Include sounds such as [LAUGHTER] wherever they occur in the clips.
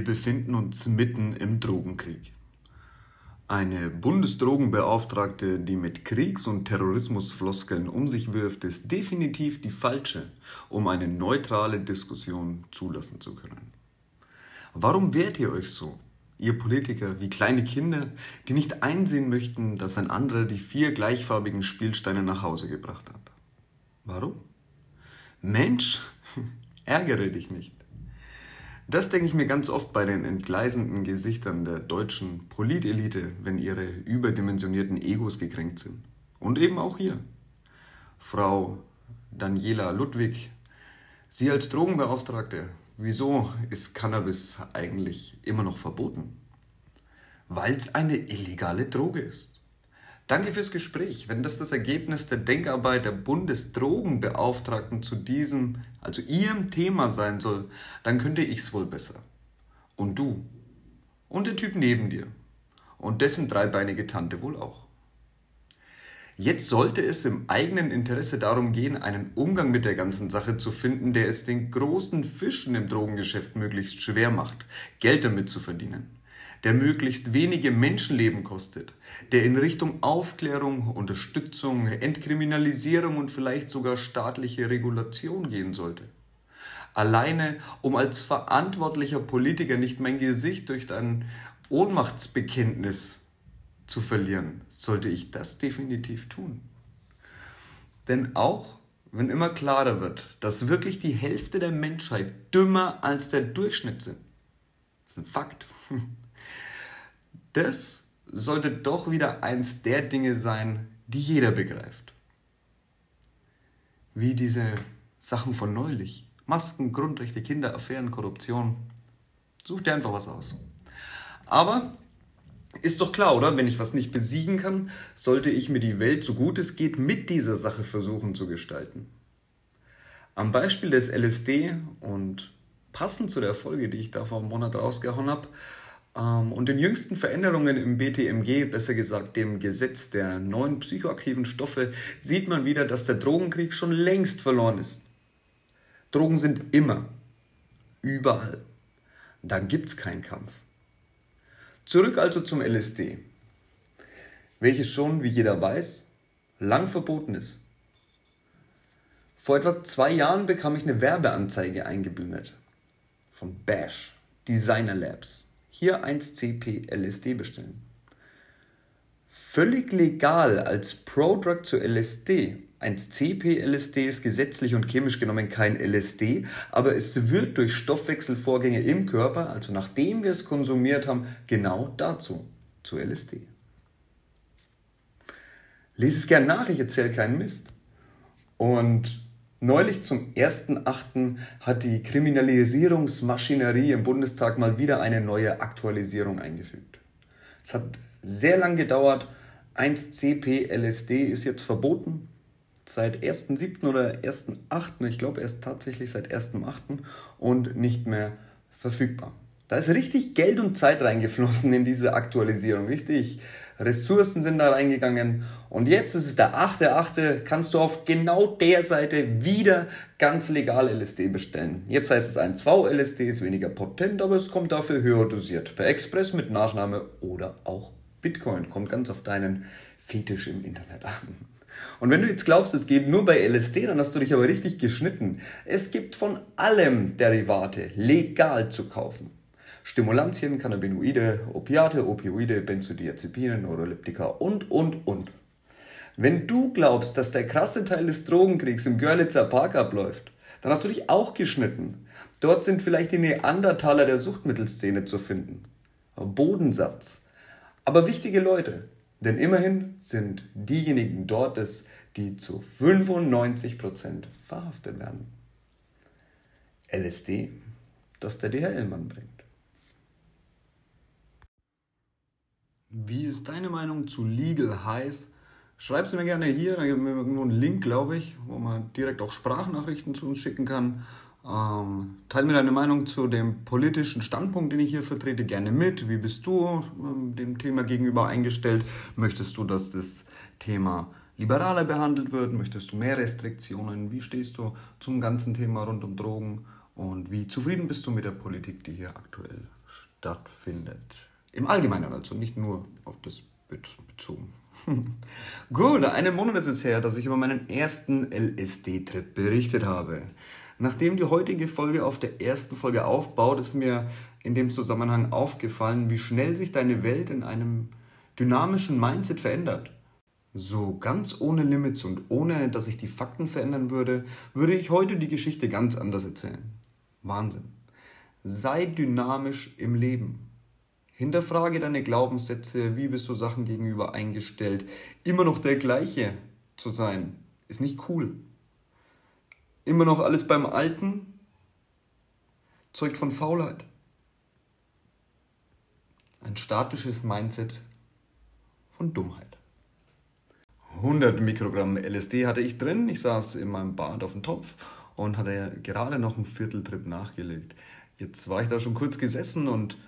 Wir befinden uns mitten im Drogenkrieg. Eine Bundesdrogenbeauftragte, die mit Kriegs- und Terrorismusfloskeln um sich wirft, ist definitiv die falsche, um eine neutrale Diskussion zulassen zu können. Warum wehrt ihr euch so, ihr Politiker, wie kleine Kinder, die nicht einsehen möchten, dass ein anderer die vier gleichfarbigen Spielsteine nach Hause gebracht hat? Warum? Mensch, [LAUGHS] ärgere dich nicht. Das denke ich mir ganz oft bei den entgleisenden Gesichtern der deutschen Politelite, wenn ihre überdimensionierten Egos gekränkt sind. Und eben auch hier. Frau Daniela Ludwig, Sie als Drogenbeauftragte, wieso ist Cannabis eigentlich immer noch verboten? Weil es eine illegale Droge ist. Danke fürs Gespräch. Wenn das das Ergebnis der Denkarbeit der Bundesdrogenbeauftragten zu diesem, also ihrem Thema sein soll, dann könnte ich's wohl besser. Und du. Und der Typ neben dir. Und dessen dreibeinige Tante wohl auch. Jetzt sollte es im eigenen Interesse darum gehen, einen Umgang mit der ganzen Sache zu finden, der es den großen Fischen im Drogengeschäft möglichst schwer macht, Geld damit zu verdienen der möglichst wenige Menschenleben kostet, der in Richtung Aufklärung, Unterstützung, Entkriminalisierung und vielleicht sogar staatliche Regulation gehen sollte. Alleine, um als verantwortlicher Politiker nicht mein Gesicht durch ein Ohnmachtsbekenntnis zu verlieren, sollte ich das definitiv tun. Denn auch wenn immer klarer wird, dass wirklich die Hälfte der Menschheit dümmer als der Durchschnitt sind, das ist ein Fakt, [LAUGHS] das sollte doch wieder eins der Dinge sein, die jeder begreift. Wie diese Sachen von neulich. Masken, Grundrechte, Kinder, Affären, Korruption. Such dir einfach was aus. Aber ist doch klar, oder? Wenn ich was nicht besiegen kann, sollte ich mir die Welt so gut es geht mit dieser Sache versuchen zu gestalten. Am Beispiel des LSD und passend zu der Folge, die ich da vor einem Monat rausgehauen habe, und den jüngsten Veränderungen im BTMG, besser gesagt dem Gesetz der neuen psychoaktiven Stoffe, sieht man wieder, dass der Drogenkrieg schon längst verloren ist. Drogen sind immer, überall. Da gibt es keinen Kampf. Zurück also zum LSD, welches schon, wie jeder weiß, lang verboten ist. Vor etwa zwei Jahren bekam ich eine Werbeanzeige eingeblendet von Bash, Designer Labs hier 1CP LSD bestellen. Völlig legal als Prodrug zu LSD. 1CP LSD ist gesetzlich und chemisch genommen kein LSD, aber es wird durch Stoffwechselvorgänge im Körper, also nachdem wir es konsumiert haben, genau dazu, zu LSD. Lese es gern nach, ich erzähle keinen Mist. Und Neulich zum 1.8. hat die Kriminalisierungsmaschinerie im Bundestag mal wieder eine neue Aktualisierung eingefügt. Es hat sehr lang gedauert. 1CP-LSD ist jetzt verboten. Seit 1.7. oder 1.8. Ich glaube erst tatsächlich seit 1.8. und nicht mehr verfügbar. Da ist richtig Geld und Zeit reingeflossen in diese Aktualisierung. Richtig Ressourcen sind da reingegangen. Und jetzt ist es der 8.8. kannst du auf genau der Seite wieder ganz legal LSD bestellen. Jetzt heißt es ein 2 LSD ist weniger potent, aber es kommt dafür höher dosiert. Per Express mit Nachname oder auch Bitcoin. Kommt ganz auf deinen Fetisch im Internet an. Und wenn du jetzt glaubst, es geht nur bei LSD, dann hast du dich aber richtig geschnitten. Es gibt von allem Derivate legal zu kaufen. Stimulantien, Cannabinoide, Opiate, Opioide, Benzodiazepine, Neuroleptika und, und, und. Wenn du glaubst, dass der krasse Teil des Drogenkriegs im Görlitzer Park abläuft, dann hast du dich auch geschnitten. Dort sind vielleicht die Neandertaler der Suchtmittelszene zu finden. Bodensatz. Aber wichtige Leute, denn immerhin sind diejenigen dort es, die zu 95% verhaftet werden. LSD, das der DHL-Mann bringt. Wie ist deine Meinung zu Legal Highs? Schreib es mir gerne hier, da gibt es irgendwo einen Link, glaube ich, wo man direkt auch Sprachnachrichten zu uns schicken kann. Ähm, teil mir deine Meinung zu dem politischen Standpunkt, den ich hier vertrete, gerne mit. Wie bist du ähm, dem Thema gegenüber eingestellt? Möchtest du, dass das Thema liberaler behandelt wird? Möchtest du mehr Restriktionen? Wie stehst du zum ganzen Thema rund um Drogen? Und wie zufrieden bist du mit der Politik, die hier aktuell stattfindet. Im Allgemeinen also, nicht nur auf das bezogen. [LAUGHS] Gut, einen Monat ist es her, dass ich über meinen ersten LSD-Trip berichtet habe. Nachdem die heutige Folge auf der ersten Folge aufbaut, ist mir in dem Zusammenhang aufgefallen, wie schnell sich deine Welt in einem dynamischen Mindset verändert. So ganz ohne Limits und ohne, dass sich die Fakten verändern würde, würde ich heute die Geschichte ganz anders erzählen. Wahnsinn. Sei dynamisch im Leben. Hinterfrage deine Glaubenssätze, wie bist du Sachen gegenüber eingestellt. Immer noch der gleiche zu sein, ist nicht cool. Immer noch alles beim Alten zeugt von Faulheit. Ein statisches Mindset von Dummheit. 100 Mikrogramm LSD hatte ich drin. Ich saß in meinem Bad auf dem Topf und hatte gerade noch einen Vierteltrip nachgelegt. Jetzt war ich da schon kurz gesessen und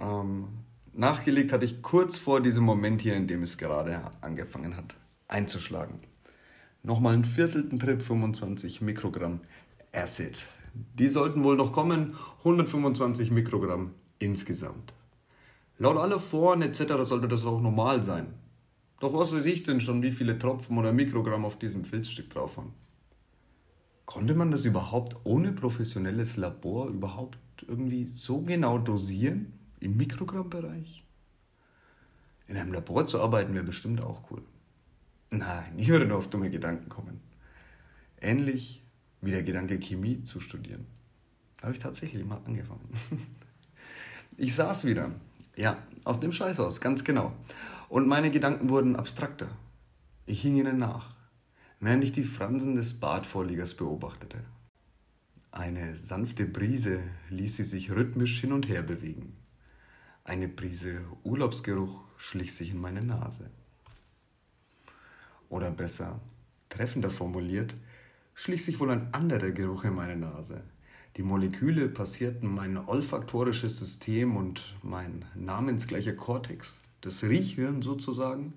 ähm, nachgelegt hatte ich kurz vor diesem Moment hier, in dem es gerade angefangen hat, einzuschlagen. Nochmal einen viertelten Trip, 25 Mikrogramm Acid. Die sollten wohl noch kommen, 125 Mikrogramm insgesamt. Laut aller Foren etc. sollte das auch normal sein. Doch was weiß ich denn schon, wie viele Tropfen oder Mikrogramm auf diesem Filzstück drauf haben? Konnte man das überhaupt ohne professionelles Labor überhaupt irgendwie so genau dosieren? Im Mikrogrammbereich? In einem Labor zu arbeiten wäre bestimmt auch cool. Nein, ich würde nur auf dumme Gedanken kommen. Ähnlich wie der Gedanke, Chemie zu studieren. Habe ich tatsächlich mal angefangen. [LAUGHS] Ich saß wieder. Ja, auf dem Scheißhaus, ganz genau. Und meine Gedanken wurden abstrakter. Ich hing ihnen nach, während ich die Fransen des Badvorliegers beobachtete. Eine sanfte Brise ließ sie sich rhythmisch hin und her bewegen. Eine Prise Urlaubsgeruch schlich sich in meine Nase. Oder besser, treffender formuliert, schlich sich wohl ein anderer Geruch in meine Nase. Die Moleküle passierten mein olfaktorisches System und mein namensgleicher Kortex, das Riechhirn sozusagen,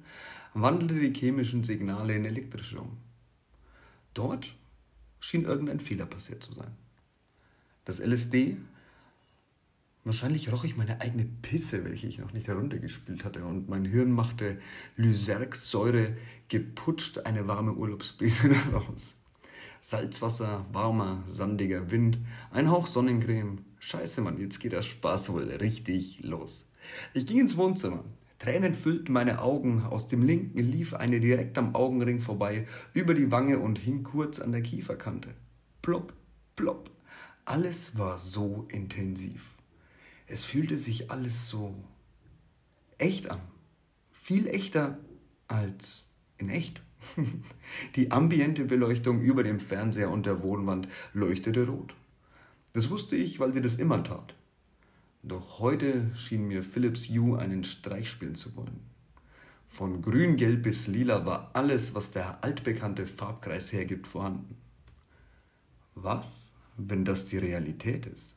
wandelte die chemischen Signale in elektrische um. Dort schien irgendein Fehler passiert zu sein. Das LSD Wahrscheinlich roch ich meine eigene Pisse, welche ich noch nicht heruntergespült hatte, und mein Hirn machte Lysergsäure geputscht eine warme Urlaubsbrise [LAUGHS] daraus. Salzwasser, warmer, sandiger Wind, ein Hauch Sonnencreme. Scheiße, Mann, jetzt geht der Spaß wohl richtig los. Ich ging ins Wohnzimmer. Tränen füllten meine Augen, aus dem linken lief eine direkt am Augenring vorbei, über die Wange und hing kurz an der Kieferkante. Plopp, plopp. Alles war so intensiv. Es fühlte sich alles so echt an. Viel echter als in echt. [LAUGHS] Die ambiente Beleuchtung über dem Fernseher und der Wohnwand leuchtete rot. Das wusste ich, weil sie das immer tat. Doch heute schien mir Philips Hue einen Streich spielen zu wollen. Von grün-gelb bis lila war alles, was der altbekannte Farbkreis hergibt, vorhanden. Was, wenn das die Realität ist?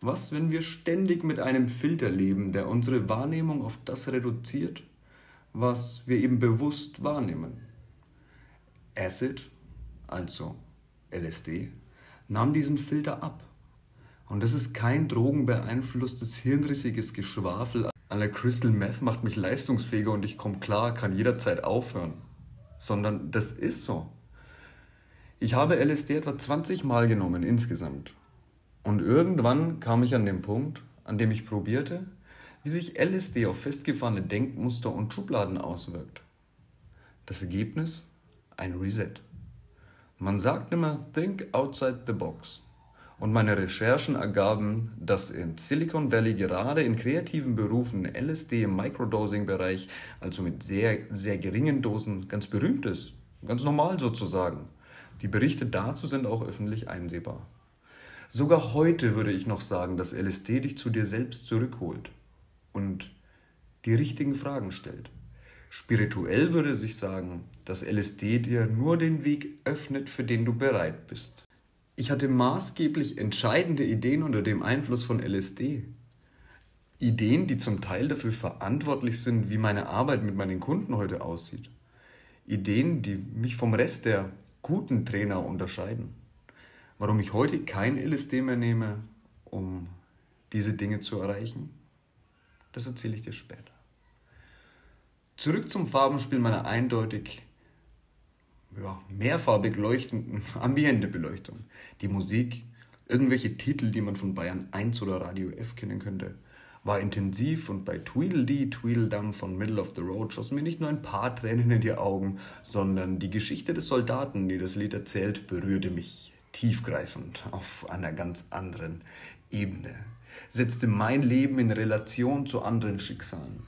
Was, wenn wir ständig mit einem Filter leben, der unsere Wahrnehmung auf das reduziert, was wir eben bewusst wahrnehmen? Acid, also LSD, nahm diesen Filter ab. Und das ist kein drogenbeeinflusstes, hirnrissiges Geschwafel aller Crystal Meth macht mich leistungsfähiger und ich komme klar, kann jederzeit aufhören. Sondern das ist so. Ich habe LSD etwa 20 Mal genommen insgesamt und irgendwann kam ich an den Punkt, an dem ich probierte, wie sich LSD auf festgefahrene Denkmuster und Schubladen auswirkt. Das Ergebnis? Ein Reset. Man sagt immer, think outside the box. Und meine Recherchen ergaben, dass in Silicon Valley gerade in kreativen Berufen LSD im Microdosing-Bereich, also mit sehr, sehr geringen Dosen, ganz berühmt ist. Ganz normal sozusagen. Die Berichte dazu sind auch öffentlich einsehbar. Sogar heute würde ich noch sagen, dass LSD dich zu dir selbst zurückholt und die richtigen Fragen stellt. Spirituell würde sich sagen, dass LSD dir nur den Weg öffnet, für den du bereit bist. Ich hatte maßgeblich entscheidende Ideen unter dem Einfluss von LSD. Ideen, die zum Teil dafür verantwortlich sind, wie meine Arbeit mit meinen Kunden heute aussieht. Ideen, die mich vom Rest der guten Trainer unterscheiden warum ich heute kein LSD mehr nehme, um diese Dinge zu erreichen? Das erzähle ich dir später. Zurück zum Farbenspiel meiner eindeutig ja, mehrfarbig leuchtenden [LAUGHS] Ambiente-Beleuchtung. Die Musik, irgendwelche Titel, die man von Bayern 1 oder Radio F kennen könnte, war intensiv und bei Tweedledee Tweedledum von Middle of the Road schossen mir nicht nur ein paar Tränen in die Augen, sondern die Geschichte des Soldaten, die das Lied erzählt, berührte mich tiefgreifend auf einer ganz anderen Ebene, setzte mein Leben in Relation zu anderen Schicksalen.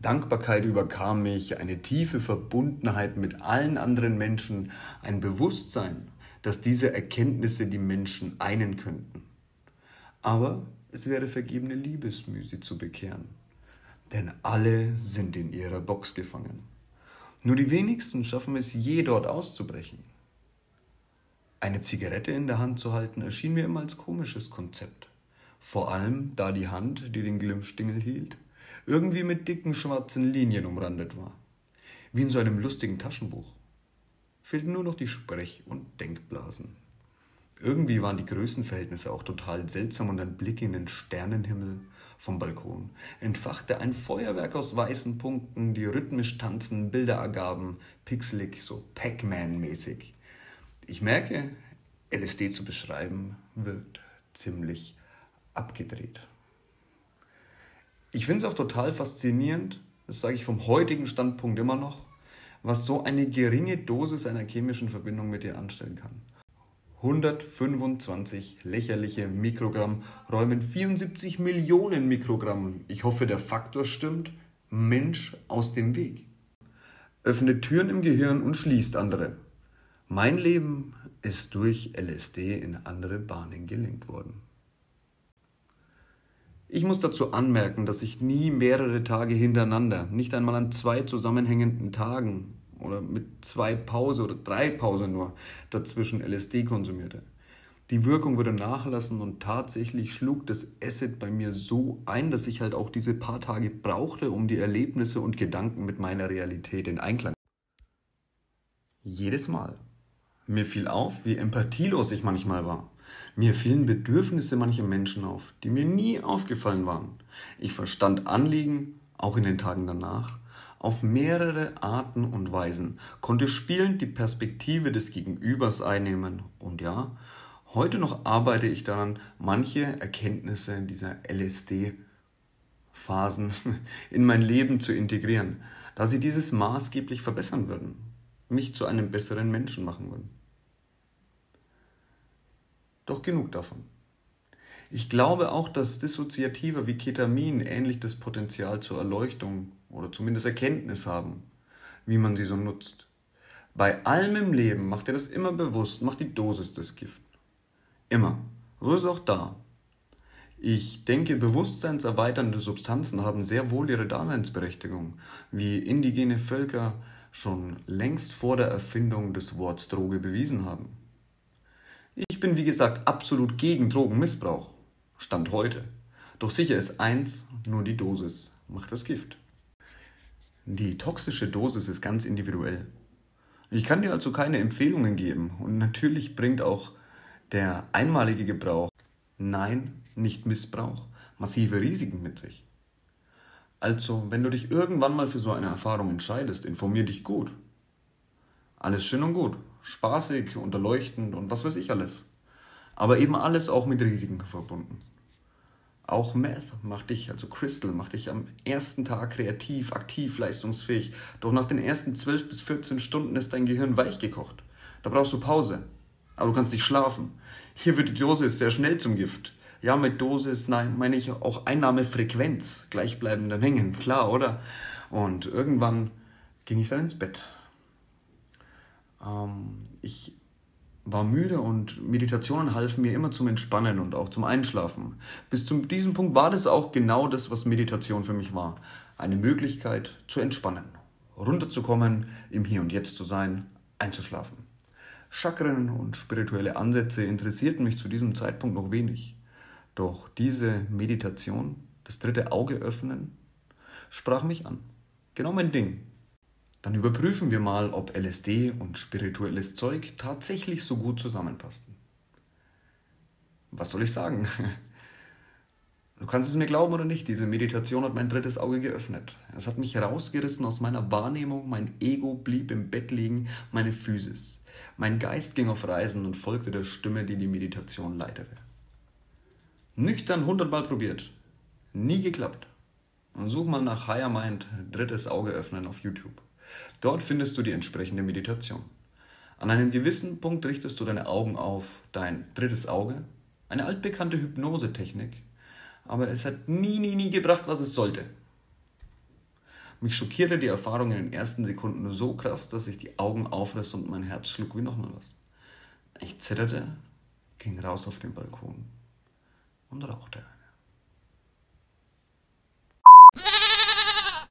Dankbarkeit überkam mich, eine tiefe Verbundenheit mit allen anderen Menschen, ein Bewusstsein, dass diese Erkenntnisse die Menschen einen könnten. Aber es wäre vergebene Liebesmüh, sie zu bekehren. Denn alle sind in ihrer Box gefangen. Nur die wenigsten schaffen es je dort auszubrechen. Eine Zigarette in der Hand zu halten, erschien mir immer als komisches Konzept. Vor allem, da die Hand, die den Glimmstingel hielt, irgendwie mit dicken schwarzen Linien umrandet war. Wie in so einem lustigen Taschenbuch. Fehlten nur noch die Sprech- und Denkblasen. Irgendwie waren die Größenverhältnisse auch total seltsam und ein Blick in den Sternenhimmel vom Balkon entfachte ein Feuerwerk aus weißen Punkten, die rhythmisch tanzen, Bilder ergaben, pixelig, so Pac-Man-mäßig. Ich merke, LSD zu beschreiben wirkt ziemlich abgedreht. Ich finde es auch total faszinierend, das sage ich vom heutigen Standpunkt immer noch, was so eine geringe Dosis einer chemischen Verbindung mit dir anstellen kann. 125 lächerliche Mikrogramm räumen 74 Millionen Mikrogramm, ich hoffe der Faktor stimmt, Mensch aus dem Weg. Öffnet Türen im Gehirn und schließt andere. Mein Leben ist durch LSD in andere Bahnen gelenkt worden. Ich muss dazu anmerken, dass ich nie mehrere Tage hintereinander, nicht einmal an zwei zusammenhängenden Tagen oder mit zwei Pause oder drei Pause nur dazwischen LSD konsumierte. Die Wirkung würde nachlassen und tatsächlich schlug das Acid bei mir so ein, dass ich halt auch diese paar Tage brauchte, um die Erlebnisse und Gedanken mit meiner Realität in Einklang. Jedes Mal. Mir fiel auf, wie empathielos ich manchmal war. Mir fielen Bedürfnisse mancher Menschen auf, die mir nie aufgefallen waren. Ich verstand Anliegen, auch in den Tagen danach, auf mehrere Arten und Weisen, konnte spielend die Perspektive des Gegenübers einnehmen und ja, heute noch arbeite ich daran, manche Erkenntnisse dieser LSD-Phasen [LAUGHS] in mein Leben zu integrieren, da sie dieses maßgeblich verbessern würden, mich zu einem besseren Menschen machen würden. Doch genug davon. Ich glaube auch, dass Dissoziativa wie Ketamin ähnlich das Potenzial zur Erleuchtung oder zumindest Erkenntnis haben, wie man sie so nutzt. Bei allem im Leben macht ihr das immer bewusst, macht die Dosis des Gift. Immer. So ist es auch da. Ich denke, bewusstseinserweiternde Substanzen haben sehr wohl ihre Daseinsberechtigung, wie indigene Völker schon längst vor der Erfindung des Worts Droge bewiesen haben. Ich bin wie gesagt absolut gegen Drogenmissbrauch. Stand heute. Doch sicher ist eins, nur die Dosis macht das Gift. Die toxische Dosis ist ganz individuell. Ich kann dir also keine Empfehlungen geben und natürlich bringt auch der einmalige Gebrauch, nein, nicht Missbrauch, massive Risiken mit sich. Also, wenn du dich irgendwann mal für so eine Erfahrung entscheidest, informier dich gut. Alles schön und gut, spaßig und erleuchtend und was weiß ich alles. Aber eben alles auch mit Risiken verbunden. Auch Meth macht dich, also Crystal, macht dich am ersten Tag kreativ, aktiv, leistungsfähig. Doch nach den ersten 12 bis 14 Stunden ist dein Gehirn weichgekocht. Da brauchst du Pause. Aber du kannst nicht schlafen. Hier wird die Dosis sehr schnell zum Gift. Ja, mit Dosis nein, meine ich auch Einnahmefrequenz, gleichbleibende Mengen, klar, oder? Und irgendwann ging ich dann ins Bett. Ähm, ich war müde und Meditationen halfen mir immer zum Entspannen und auch zum Einschlafen. Bis zu diesem Punkt war das auch genau das, was Meditation für mich war. Eine Möglichkeit zu entspannen, runterzukommen, im Hier und Jetzt zu sein, einzuschlafen. Chakren und spirituelle Ansätze interessierten mich zu diesem Zeitpunkt noch wenig. Doch diese Meditation, das dritte Auge öffnen, sprach mich an. Genau mein Ding. Dann überprüfen wir mal, ob LSD und spirituelles Zeug tatsächlich so gut zusammenpassen. Was soll ich sagen? [LAUGHS] Du kannst es mir glauben oder nicht, diese Meditation hat mein drittes Auge geöffnet. Es hat mich rausgerissen aus meiner Wahrnehmung, mein Ego blieb im Bett liegen, meine Physis. Mein Geist ging auf Reisen und folgte der Stimme, die die Meditation leitete. Nüchtern hundertmal probiert, nie geklappt. Und such mal nach Higher Mind drittes Auge öffnen auf YouTube. Dort findest du die entsprechende Meditation. An einem gewissen Punkt richtest du deine Augen auf dein drittes Auge, eine altbekannte Hypnosetechnik, aber es hat nie, nie, nie gebracht, was es sollte. Mich schockierte die Erfahrung in den ersten Sekunden so krass, dass ich die Augen aufriss und mein Herz schlug wie nochmal was. Ich zitterte, ging raus auf den Balkon und rauchte.